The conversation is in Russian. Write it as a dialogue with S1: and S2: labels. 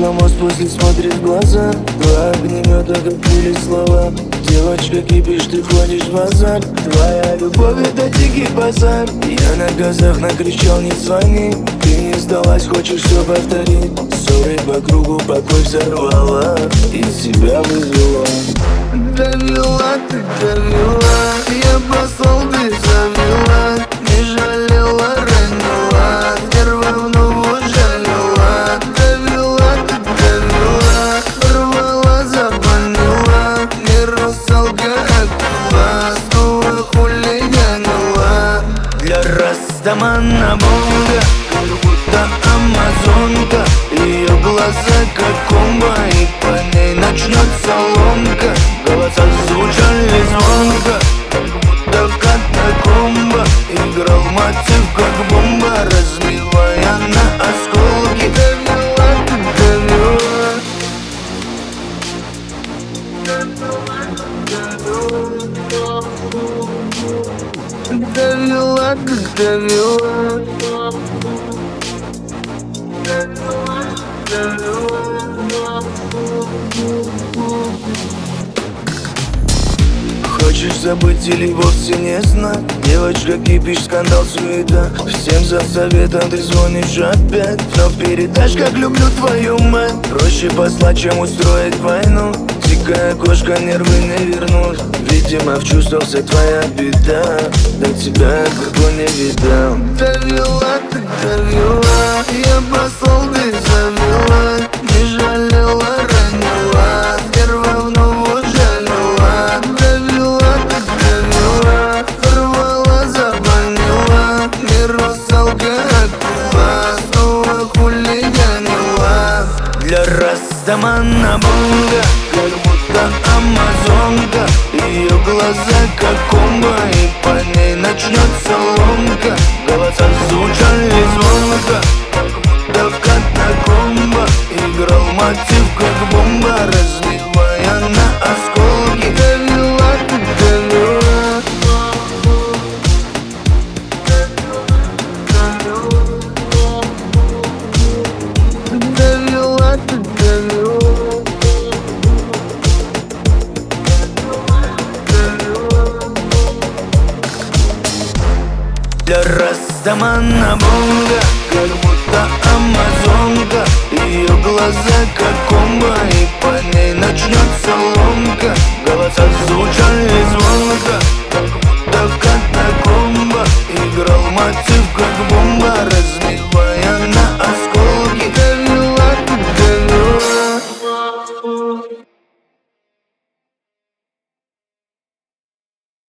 S1: Вынесла мост после смотрит в глаза. Два огнемета, как пули слова. Девочка кипишь, ты ходишь в базар Твоя любовь это дикий базар. Я на газах накричал, не звони Ты не сдалась, хочешь все повторить. Ссоры по кругу, покой взорвала. И себя вывела Довела ты, довела Растамана Бонга будто амазонка. Ее глаза как комба И по ней начнется ломка. Голоса звучали звонко будто катакомба. Играл мотив как бомба Разбивая на осколки. Довела ты, довела Довела Хочешь забыть или вовсе не знать? Девочка, кипишь, скандал, суета. Всем за советом ты звонишь опять. Но передашь, как люблю твою мать. Проще послать, чем устроить войну Дикая кошка, нервы не вернут Видимо, вчувствовался твоя беда. До тебя как не видал. Довела ты, довела Я послал, ты завела. Не жалела, ранила Первая вновь жалела Довела ты, довела Рвала, забанила. Не русалка, акула Снова хулиганила Для Таман на бонга, как будто амазонка Ее глаза как комбо, и по ней начнется ломка. Голоса звучали звонко, как будто катакомба Играл мотив как бомба, разливая на осколки Для Растамана Бонга Как будто амазонка. Ее глаза как комба И по ней начнется ломка. Голоса звучат